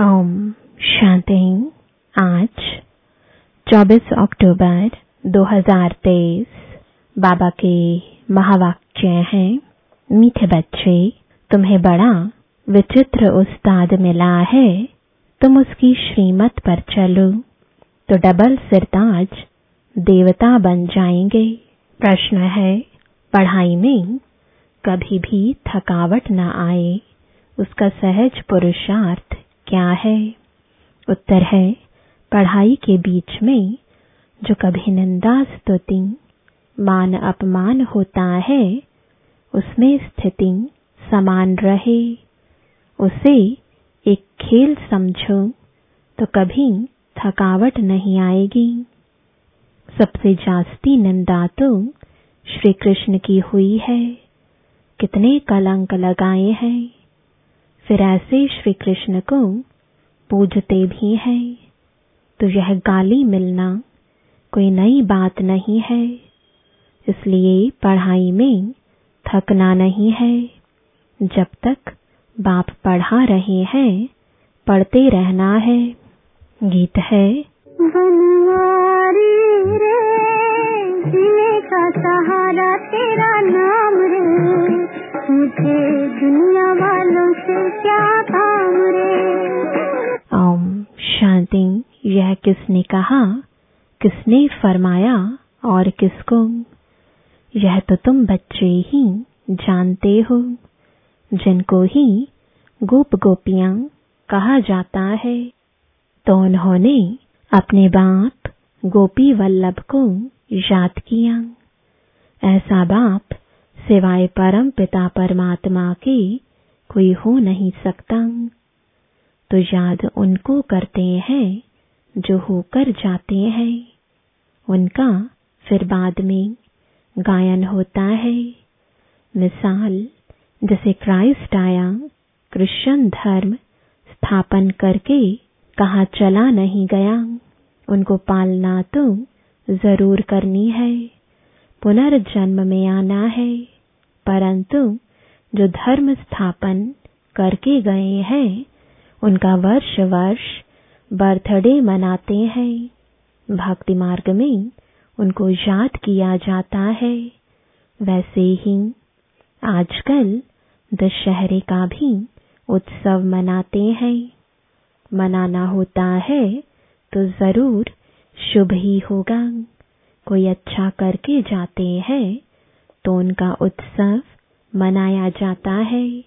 ओम शांति आज 24 अक्टूबर 2023 बाबा के महावाक्य हैं, मीठे बच्चे, तुम्हें बड़ा विचित्र उस्ताद मिला है, तुम उसकी श्रीमत पर चलो। तो डबल सिरताज देवता बन जाएँगे। प्रश्न है, पढ़ाई में कभी भी थकावट न आए। उसका सहज पुरुषार्थ क्या है? उत्तर है, पढ़ाई के बीच में, जो कभी निंदा स्तुति, मान अपमान होता है, उसमें स्थिति समान रहे। उसे एक खेल समझो तो कभी थकावट नहीं आएगी। सबसे जास्ती निंदा तो श्री कृष्ण की हुई है। कितने कलंक लगाए हैं। फिर ऐसे श्री कृष्ण को पूजते भी हैं। तो यह गाली मिलना कोई नई बात नहीं है। इसलिए पढ़ाई में थकना नहीं है। जब तक बाप पढ़ा रहे हैं, पढ़ते रहना है। गीत है। रे का सहारा तेरा नाम रे। मुझे दुनिया वालों से क्या काम रे ओम शांति, यह किसने कहा? किसने फरमाया और किसको? यह तो तुम बच्चे ही जानते हो, जिनको ही गोप गोपियाँ कहा जाता है। तो उन्होंने अपने बाप गोपी वल्लभ को याद किया। ऐसा बाप सिवाय परम पिता परमात्मा के, कोई हो नहीं सकता। तो याद उनको करते हैं, जो होकर जाते हैं। उनका फिर बाद में गायन होता है। मिसाल, जैसे क्राइस्ट आया, क्रिश्चियन धर्म स्थापन करके कहा चला नहीं गया। उनको पालना तो ज़रूर करनी है। पुनर्जन्म में आना है। परंतु जो धर्म स्थापन करके गए हैं, उनका वर्ष वर्ष बर्थडे मनाते हैं। भक्ति मार्ग में उनको याद किया जाता है। वैसे ही आजकल दशहरे का भी उत्सव मनाते हैं। मनाना होता है तो ज़रूर शुभ ही होगा। कोई अच्छा करके जाते हैं। तो उनका उत्सव मनाया जाता है।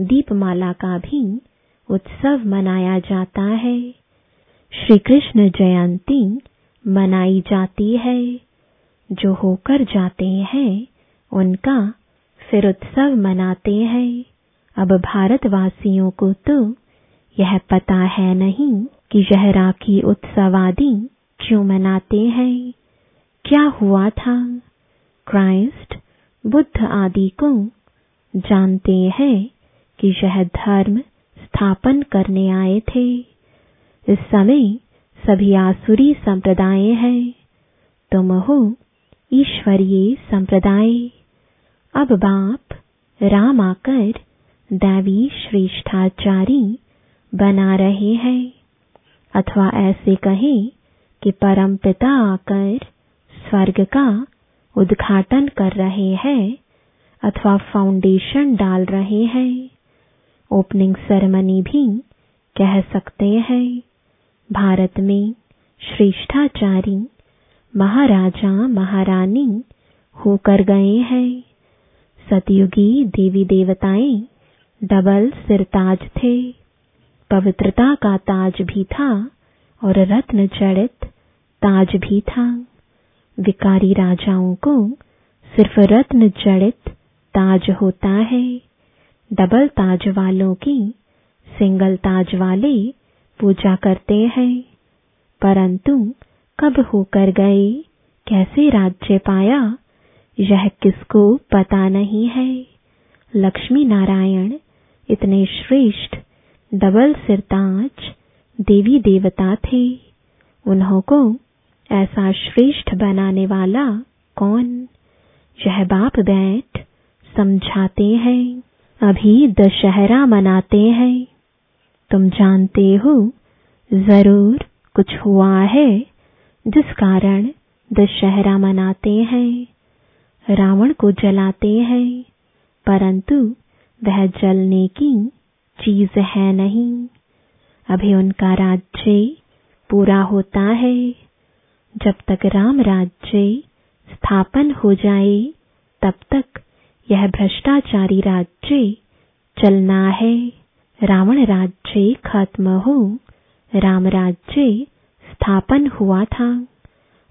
दीपमाला का भी उत्सव मनाया जाता है। श्री कृष्ण जयंती मनाई जाती है। जो होकर जाते हैं, उनका फिर उत्सव मनाते हैं। अब भारतवासियों को तो यह पता है नहीं कि यह राखी उत्सव आदि क्यों मनाते हैं। क्या हुआ था? क्राइस्ट बुद्ध आदि को जानते हैं कि यह धर्म स्थापन करने आए थे। इस समय सभी आसुरी संप्रदाय हैं। तुम हो ईश्वरीय संप्रदाय। अब बाप राम आकर दैवी श्रेष्ठाचारी बना रहे हैं। अथवा ऐसे कहें कि परम पिता आकर स्वर्ग का उद्घाटन कर रहे हैं अथवा फाउंडेशन डाल रहे हैं। ओपनिंग सेरेमनी भी कह सकते हैं। भारत में श्रेष्ठाचारी महाराजा, महारानी होकर गए हैं। सतयुगी देवी देवताएँ डबल सिरताज थे। पवित्रता का ताज भी था और रत्न जड़ित ताज भी था। विकारी राजाओं को सिर्फ़ रत्न जड़ित ताज होता है। डबल ताज वालों की सिंगल ताज वाले पूजा करते हैं। परंतु कब होकर गए? कैसे राज्य पाया? यह किसको पता नहीं है। लक्ष्मी नारायण इतने श्रेष्ठ डबल सिरताज देवी देवता थे। उन्हों को ऐसा श्रेष्ठ बनाने वाला कौन? यह बाप बैठ समझाते हैं, अभी दशहरा मनाते हैं। तुम जानते हो, ज़रूर कुछ हुआ है जिस कारण दशहरा मनाते हैं। रावण को जलाते हैं, परंतु वह जलने की चीज़ है नहीं। अभी उनका राज्य पूरा होता है। जब तक राम राज्य स्थापन हो जाए, तब तक यह भ्रष्टाचारी राज्य चलना है। रावण राज्य खत्म हो, राम राज्य स्थापन हुआ था।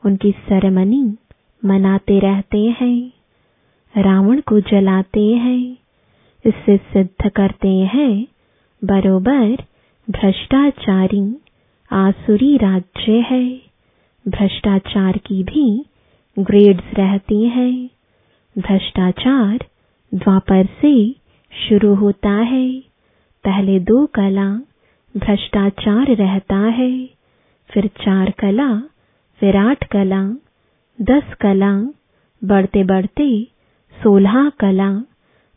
उनकी सरमनी मनाते रहते हैं, रावण को जलाते हैं, इससे सिद्ध करते हैं, बरोबर भ्रष्टाचारी आसुरी राज्य है। भ्रष्टाचार की भी ग्रेड्स रहती हैं। भ्रष्टाचार द्वापर से शुरू होता है। पहले दो कला भ्रष्टाचार रहता है। फिर चार कला विराट कला, दस कला, बढ़ते बढ़ते सोलह कला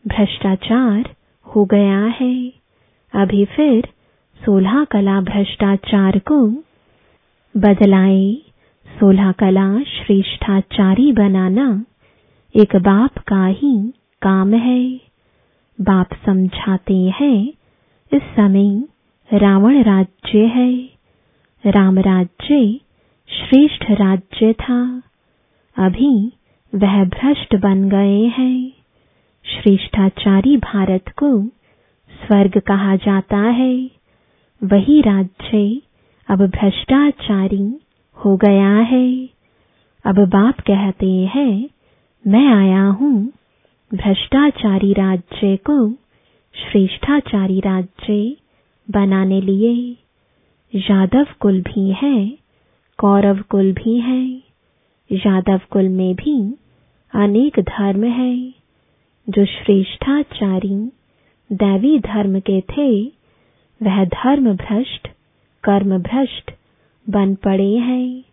भ्रष्टाचार हो गया है। अभी फिर सोलह कला भ्रष्टाचार को बदलाए। सोलह कला श्रेष्ठाचारी बनाना, एक बाप का ही काम है। बाप समझाते हैं, इस समय रावण राज्य है। राम राज्य श्रेष्ठ राज्य था। अभी वह भ्रष्ट बन गए हैं। श्रेष्ठाचारी भारत को स्वर्ग कहा जाता है। वही राज्य अब भ्रष्टाचारी हो गया है। अब बाप कहते हैं, मैं आया हूँ। भ्रष्टाचारी राज्य को श्रेष्ठाचारी राज्य बनाने लिए। यादव कुल भी है, कौरव कुल भी है। यादव कुल में भी अनेक धर्म है। जो श्रेष्ठाचारी दैवी धर्म के थे, वह धर्म भ्रष्ट, कर्म भ्रष्ट बन पड़े हैं।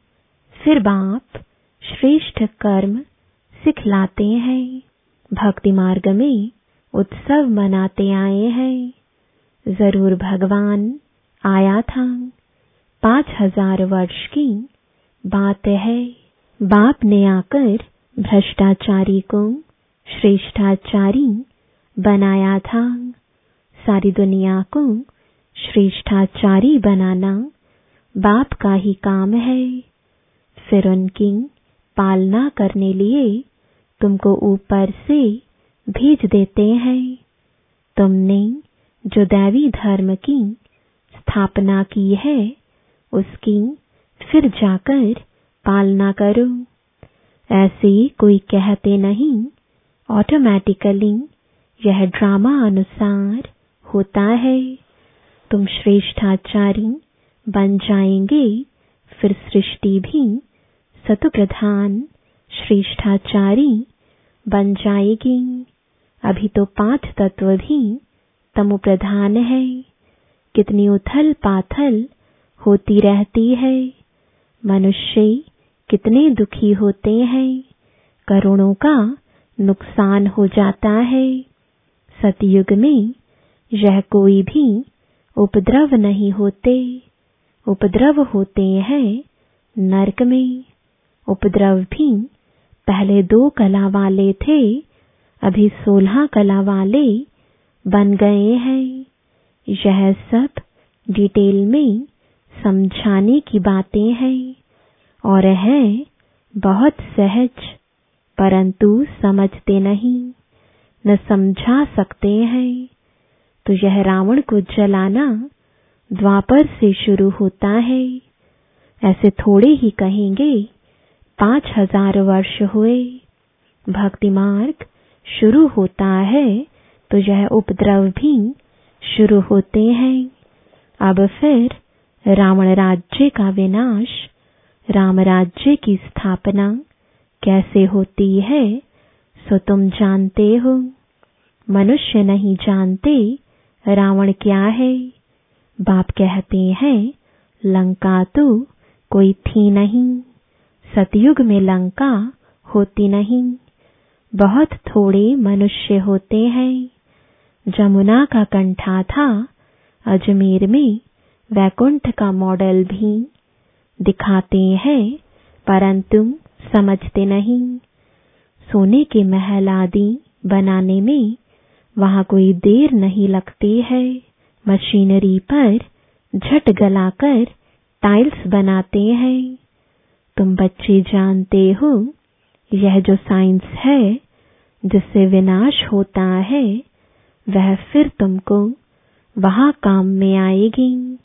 फिर बाप श्रेष्ठ कर्म सिखलाते हैं। भक्ति मार्ग में उत्सव मनाते आए हैं। ज़रूर भगवान आया था। पाँच हज़ार वर्ष की बात है। बाप ने आकर भ्रष्टाचारी को श्रेष्ठाचारी बनाया था। सारी दुनिया को श्रेष्ठाचारी बनाना बाप का ही काम है। फिर उनकी पालना करने लिए तुमको ऊपर से भेज देते हैं। तुमने जो दैवी धर्म की स्थापना की है, उसकी फिर जाकर पालना करो। ऐसे कोई कहते नहीं ऑटोमेटिकली यह ड्रामा अनुसार होता है। तुम श्रेष्ठाचारी बन जाएँगे। फिर सृष्टि भी सतुप्रधान, श्रेष्ठाचारी बन जाएगी। अभी तो पाँच तत्व भी तमो प्रधान है। कितनी उथल पाथल होती रहती है। मनुष्य कितने दुखी होते हैं। करोड़ों का नुकसान हो जाता है। सतयुग में यह कोई भी उपद्रव नहीं होते। उपद्रव होते हैं नरक में। उपद्रव भी पहले दो कला वाले थे, अभी सोलह कला वाले बन गए हैं। यह सब डिटेल में समझाने की बातें हैं और है बहुत सहज, परंतु समझते नहीं, न समझा सकते हैं। तो यह रावण को जलाना द्वापर से शुरू होता है। ऐसे थोड़े ही कहेंगे, पाँच हज़ार वर्ष हुए। भक्ति मार्ग शुरू होता है तो यह उपद्रव भी शुरू होते हैं। अब फिर रावण राज्य का विनाश, राम राज्य की स्थापना कैसे होती है, सो तुम जानते हो। मनुष्य नहीं जानते रावण क्या है। बाप कहते हैं, लंका तो कोई थी नहीं। सतयुग में लंका होती नहीं। बहुत थोड़े मनुष्य होते हैं। जमुना का कंठा था, अजमेर में वैकुंठ का मॉडल भी। दिखाते हैं, परंतु समझते नहीं। सोने के महल आदि बनाने में वहाँ कोई देर नहीं लगती है। मशीनरी पर झट गलाकर टाइल्स बनाते हैं। तुम बच्चे जानते हो, यह जो साइंस है, जिससे विनाश होता है, वह फिर तुमको वहाँ काम में आएगी।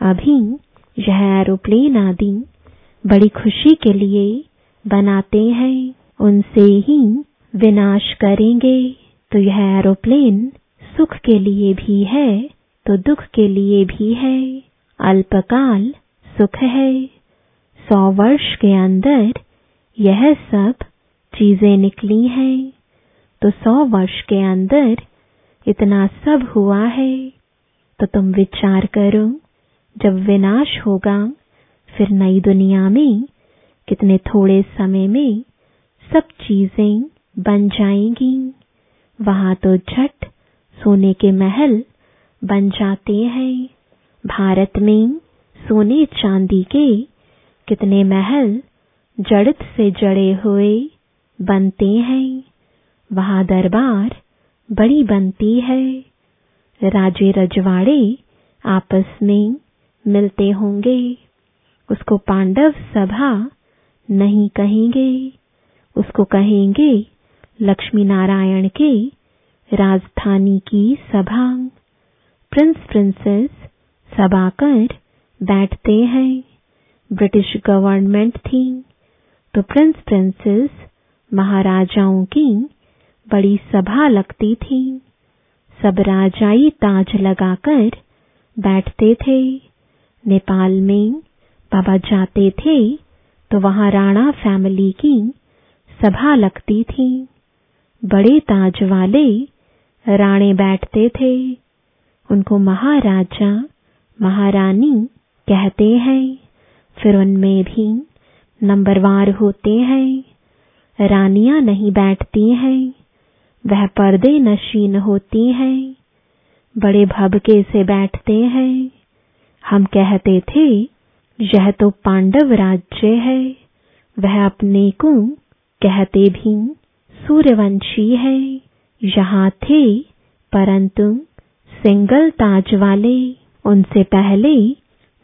अभी यह एरोप्लेन आदि बड़ी खुशी के लिए बनाते हैं। उनसे ही विनाश करेंगे। तो यह एरोप्लेन सुख के लिए भी है। तो दुख के लिए भी है। अल्पकाल सुख है। सौ वर्ष के अंदर यह सब चीज़ें निकली हैं। तो सौ वर्ष के अंदर इतना सब हुआ है। तो तुम विचार करो, जब विनाश होगा, फिर नई दुनिया में कितने थोड़े समय में सब चीज़ें बन जाएँगी। वहाँ तो झट सोने के महल बन जाते हैं। भारत में सोने चांदी के कितने महल जड़त से जड़े हुए बनते हैं। वहाँ दरबार बड़ी बनती है। राजे रजवाड़े आपस में मिलते होंगे। उसको पांडव सभा नहीं कहेंगे। उसको कहेंगे लक्ष्मी नारायण के राजधानी की सभा। प्रिंस प्रिंसेस सभा कर बैठते हैं। ब्रिटिश गवर्नमेंट थी तो प्रिंस प्रिंसेस महाराजाओं की बड़ी सभा लगती थी। सब राजाई ताज लगाकर बैठते थे। नेपाल में बाबा जाते थे तो वहाँ राणा फैमिली की सभा लगती थी। बड़े ताज वाले राणे बैठते थे। उनको महाराजा, महारानी कहते हैं। फिर उनमें भी नंबरवार होते हैं। रानियाँ नहीं बैठती हैं। वह पर्दे नशीन होती हैं। बड़े भबके से बैठते हैं। हम कहते थे, यह तो पांडव राज्य है। वह अपने को कहते भी सूर्यवंशी है। यहाँ थे, परंतु सिंगल ताज वाले, उनसे पहले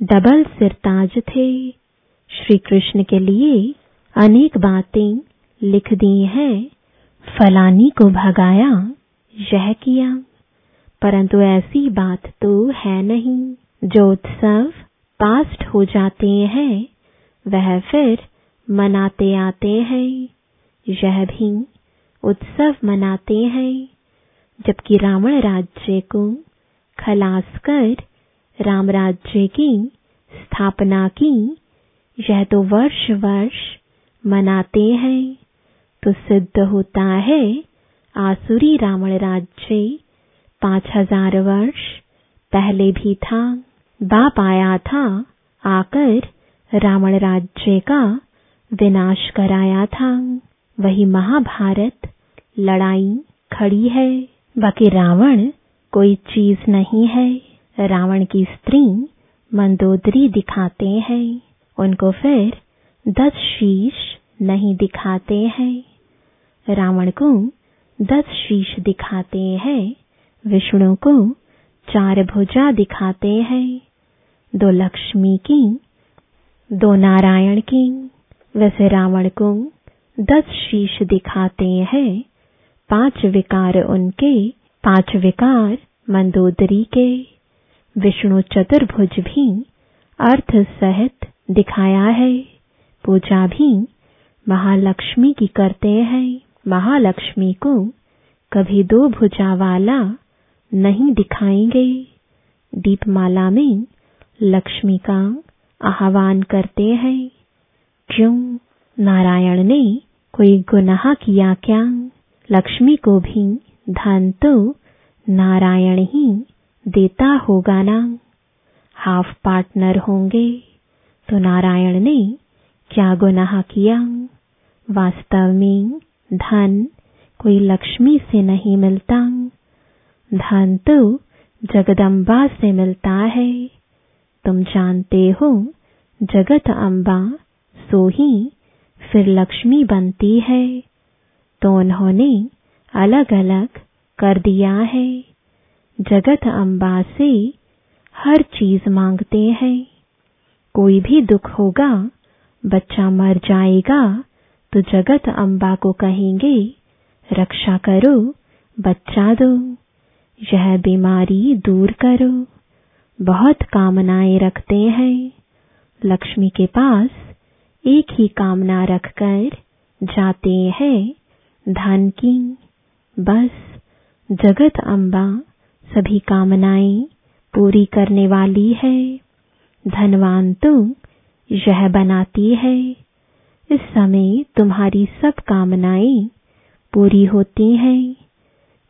डबल सिरताज थे। श्री कृष्ण के लिए अनेक बातें लिख दी हैं। फलानी को भगाया, यह किया। परंतु ऐसी बात तो है नहीं। जो उत्सव पास्ट हो जाते हैं, वह फिर मनाते आते हैं। यह भी उत्सव मनाते हैं, जबकि रावण राज्य को खलास कर राम राज्य की स्थापना की। यह तो वर्ष वर्ष मनाते हैं। तो सिद्ध होता है आसुरी रावण राज्य पाँच हज़ार वर्ष पहले भी था, बाप आया था, आकर रावण राज्य का विनाश कराया था। वही महाभारत लड़ाई खड़ी है। बाकी रावण कोई चीज़ नहीं है। रावण की स्त्री मंदोदरी दिखाते हैं। उनको फिर दस शीश नहीं दिखाते हैं। रावण को दस शीश दिखाते हैं। विष्णु को चार भुजा दिखाते हैं। दो लक्ष्मी की, दो नारायण की, वैसे रावण को दस शीश दिखाते हैं। पाँच विकार उनके पाँच विकार मंदोदरी के विष्णु चतुर्भुज भी अर्थ सहित दिखाया है। पूजा भी महालक्ष्मी की करते हैं। महालक्ष्मी को कभी दो भुजा वाला नहीं दिखाएँगे। दीपमाला में लक्ष्मी का आह्वान करते हैं। क्यों? नारायण ने कोई गुनाह किया क्या? लक्ष्मी को भी धन तो नारायण ही देता होगा ना हाफ़ पार्टनर होंगे तो नारायण ने क्या गुनाह किया? वास्तव में धन कोई लक्ष्मी से नहीं मिलता। धन तो जगदम्बा से मिलता है। तुम जानते हो, जगत अम्बा सो ही फिर लक्ष्मी बनती है। तो उन्होंने अलग अलग कर दिया है। जगत अम्बा से हर चीज़ मांगते हैं। कोई भी दुख होगा, बच्चा मर जाएगा तो जगत अम्बा को कहेंगे, रक्षा करो, बच्चा दो, यह बीमारी दूर करो। बहुत कामनाएँ रखते हैं। लक्ष्मी के पास एक ही कामना रखकर जाते हैं धन की। बस जगत अम्बा सभी कामनाएँ पूरी करने वाली है। धनवान तुम यह बनाती है। इस समय तुम्हारी सब कामनाएँ पूरी होती हैं।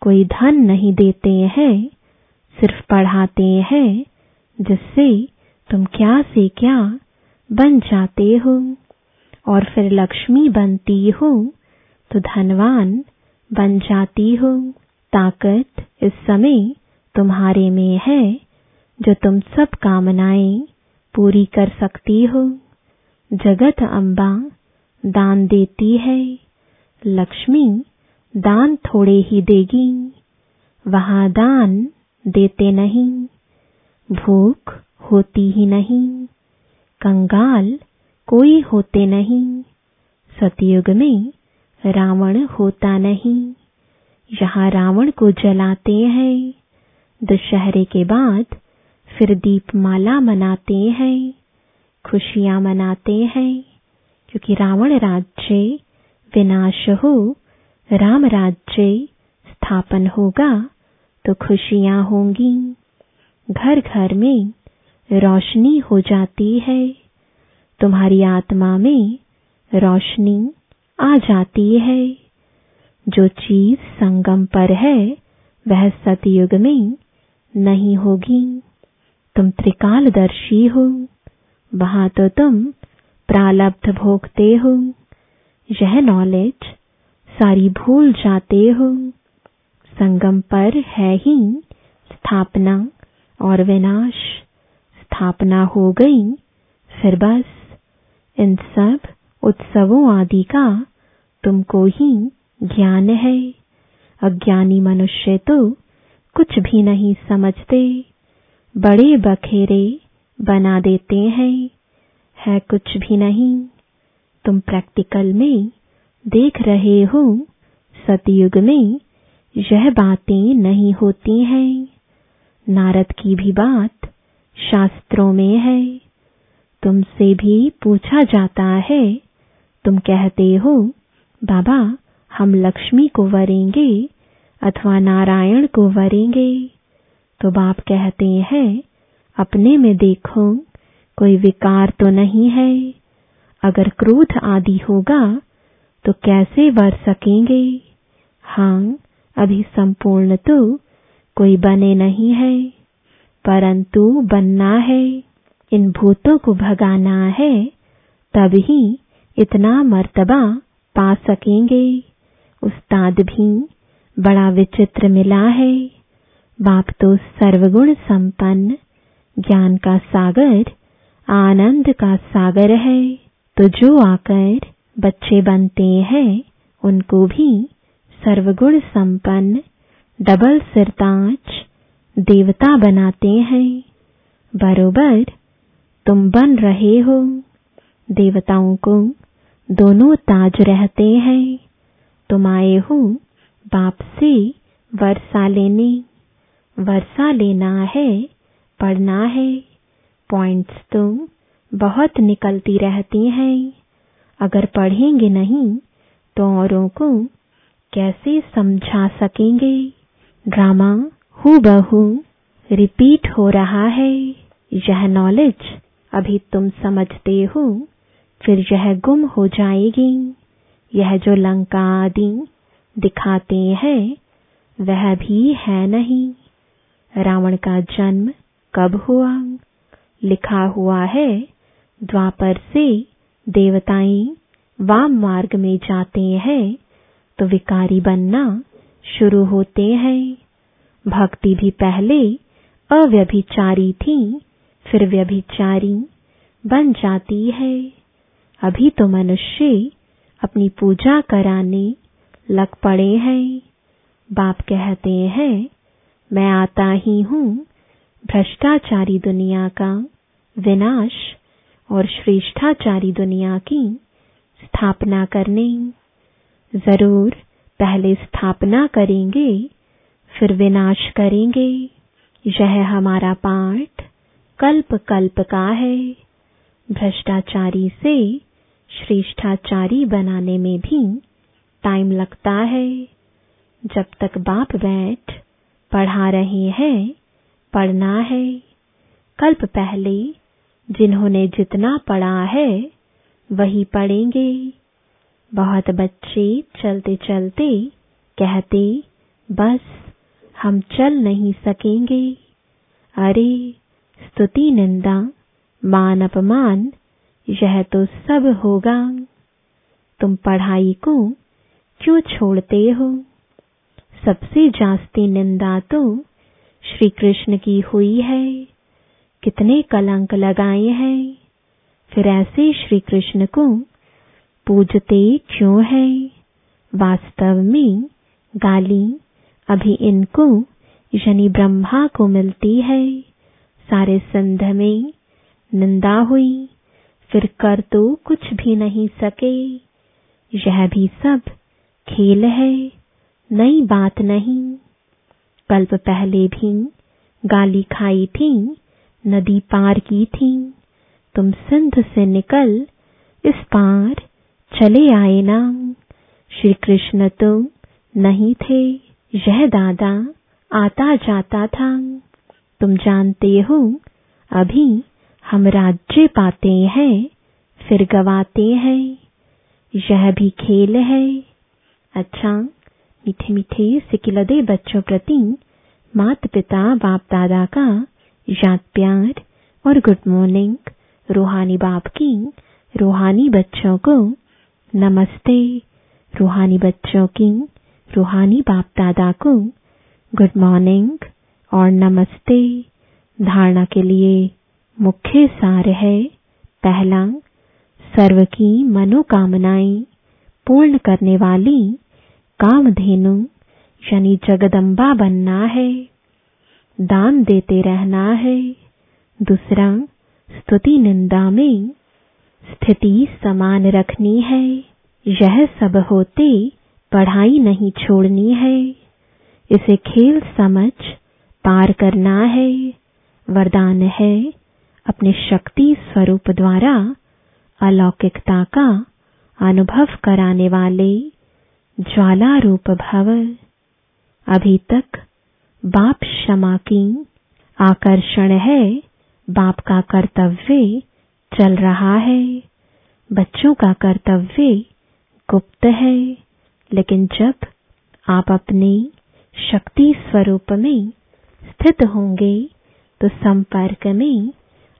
कोई धन नहीं देते हैं, सिर्फ़ पढ़ाते हैं, जिससे तुम क्या से क्या बन जाते हो। और फिर लक्ष्मी बनती हो तो धनवान बन जाती हो। ताकत इस समय तुम्हारे में है, जो तुम सब कामनाएँ पूरी कर सकती हो। जगत अम्बा दान देती है, लक्ष्मी दान थोड़े ही देगी, वहाँ दान देते नहीं, भूख होती ही नहीं, कंगाल कोई होते नहीं। सतयुग में रावण होता नहीं। यहाँ रावण को जलाते हैं। दशहरे के बाद फिर दीपमाला मनाते हैं। खुशियाँ मनाते हैं, क्योंकि रावण राज्य विनाश हो, राम राज्य स्थापन होगा तो खुशियाँ होंगी। घर घर में रोशनी हो जाती है। तुम्हारी आत्मा में रोशनी आ जाती है। जो चीज़ संगम पर है, वह सतयुग में नहीं होगी। तुम त्रिकालदर्शी हो। वहाँ तो तुम प्रालब्ध भोगते हो। यह नॉलेज सारी भूल जाते हो। संगम पर है ही स्थापना और विनाश। स्थापना हो गई, फिर बस इन सब उत्सवों आदि का तुमको ही ज्ञान है। अज्ञानी मनुष्य तो कुछ भी नहीं समझते। बड़े बखेरे बना देते हैं। है कुछ भी नहीं। तुम प्रैक्टिकल में देख रहे हो। सतयुग में यह बातें नहीं होती हैं। नारद की भी बात शास्त्रों में है। तुमसे भी पूछा जाता है। तुम कहते हो बाबा, हम लक्ष्मी को वरेंगे अथवा नारायण को वरेंगे? तो बाप कहते हैं, अपने में देखो, कोई विकार तो नहीं है। अगर क्रोध आदि होगा तो कैसे वर सकेंगे? हाँ अभी संपूर्ण तो कोई बने नहीं है, परंतु बनना है। इन भूतों को भगाना है, तब ही इतना मर्तबा पा सकेंगे। उस्ताद भी बड़ा विचित्र मिला है। बाप तो सर्वगुण संपन्न, ज्ञान का सागर, आनंद का सागर है। तो जो आकर बच्चे बनते हैं, उनको भी सर्वगुण संपन्न, डबल सिरताज देवता बनाते हैं। बरोबर, तुम बन रहे हो। देवताओं को दोनों ताज रहते हैं। तुम आए हो बाप से वर्षा लेने। वर्षा लेना है, पढ़ना है। पॉइंट्स तो बहुत निकलती रहती हैं। अगर पढ़ेंगे नहीं तो औरों को कैसे समझा सकेंगे? ड्रामा हु बहु रिपीट हो रहा है। यह नॉलेज अभी तुम समझते हो। फिर यह गुम हो जाएगी। यह जो लंका आदि दिखाते हैं, वह भी है नहीं। रावण का जन्म कब हुआ? लिखा हुआ है, द्वापर से देवताएँ वाम मार्ग में जाते हैं तो विकारी बनना शुरू होते हैं। भक्ति भी पहले अव्यभिचारी थी, फिर व्यभिचारी बन जाती है। अभी तो मनुष्य अपनी पूजा कराने लग पड़े हैं। बाप कहते हैं, मैं आता ही हूँ। भ्रष्टाचारी दुनिया का विनाश और श्रेष्ठाचारी दुनिया की स्थापना करने। ज़रूर पहले स्थापना करेंगे, फिर विनाश करेंगे। यह हमारा पाठ कल्प कल्प का है। भ्रष्टाचारी से श्रेष्ठाचारी बनाने में भी टाइम लगता है। जब तक बाप बैठ पढ़ा रहे हैं, पढ़ना है। कल्प पहले जिन्होंने जितना पढ़ा है, वही पढ़ेंगे। बहुत बच्चे चलते चलते कहते, बस, हम चल नहीं सकेंगे। अरे, स्तुति निंदा, मान अपमान यह तो सब होगा। तुम पढ़ाई को क्यों छोड़ते हो? सबसे जास्ती निंदा तो श्री कृष्ण की हुई है। कितने कलंक लगाए हैं। फिर ऐसे श्री कृष्ण को पूजते क्यों है? वास्तव में गाली अभी इनको यानी ब्रह्मा को मिलती है। सारे संध में निंदा हुई। फिर कर तो कुछ भी नहीं सके। यह भी सब खेल है, नई बात नहीं। कल्प पहले भी गाली खाई थी, नदी पार की थी। तुम सिंध से निकल, इस पार चले आए ना। श्री कृष्ण तो नहीं थे, यह दादा आता जाता था। तुम जानते हो, अभी हम राज्य पाते हैं, फिर गवाते हैं, यह भी खेल है। अच्छा मीठे मीठे सिकिलदे बच्चों प्रति माता पिता बाप दादा का याद प्यार और गुड मॉर्निंग। रूहानी बाप की रूहानी बच्चों को नमस्ते। रूहानी बच्चों की रूहानी बाप दादा को गुड मॉर्निंग और नमस्ते। धारणा के लिए मुख्य सार है। पहला सर्व की मनोकामनाएँ पूर्ण करने वाली कामधेनु, यानी जगदम्बा बनना है। दान देते रहना है। दूसरा, स्तुति निंदा में स्थिति समान रखनी है। यह सब होते पढ़ाई नहीं छोड़नी है। इसे खेल समझ पार करना है। वरदान है अपने शक्ति स्वरूप द्वारा अलौकिकता का अनुभव कराने वाले ज्वाला रूप भव। अभी तक बाप क्षमा की आकर्षण है, बाप का कर्तव्य चल रहा है, बच्चों का कर्तव्य गुप्त है। लेकिन जब आप अपने शक्ति स्वरूप में स्थित होंगे तो संपर्क में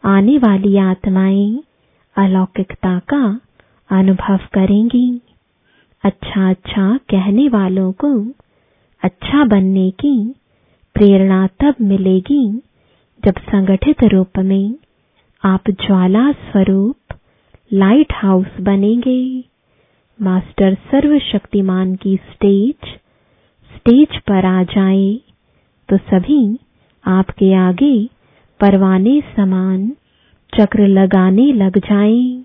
आने वाली आत्माएँ अलौकिकता का अनुभव करेंगी। अच्छा अच्छा कहने वालों को अच्छा बनने की प्रेरणा तब मिलेगी जब संगठित रूप में आप ज्वाला स्वरूप लाइट हाउस बनेंगे। मास्टर सर्वशक्तिमान की स्टेज स्टेज पर आ जाए तो सभी आपके आगे परवाने समान, चक्र लगाने लग जाएँ।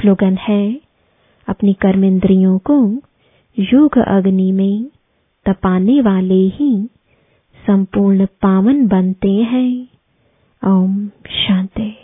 स्लोगन है, अपनी कर्म इंद्रियों को योग अग्नि में तपाने वाले ही संपूर्ण पावन बनते हैं ओम शांति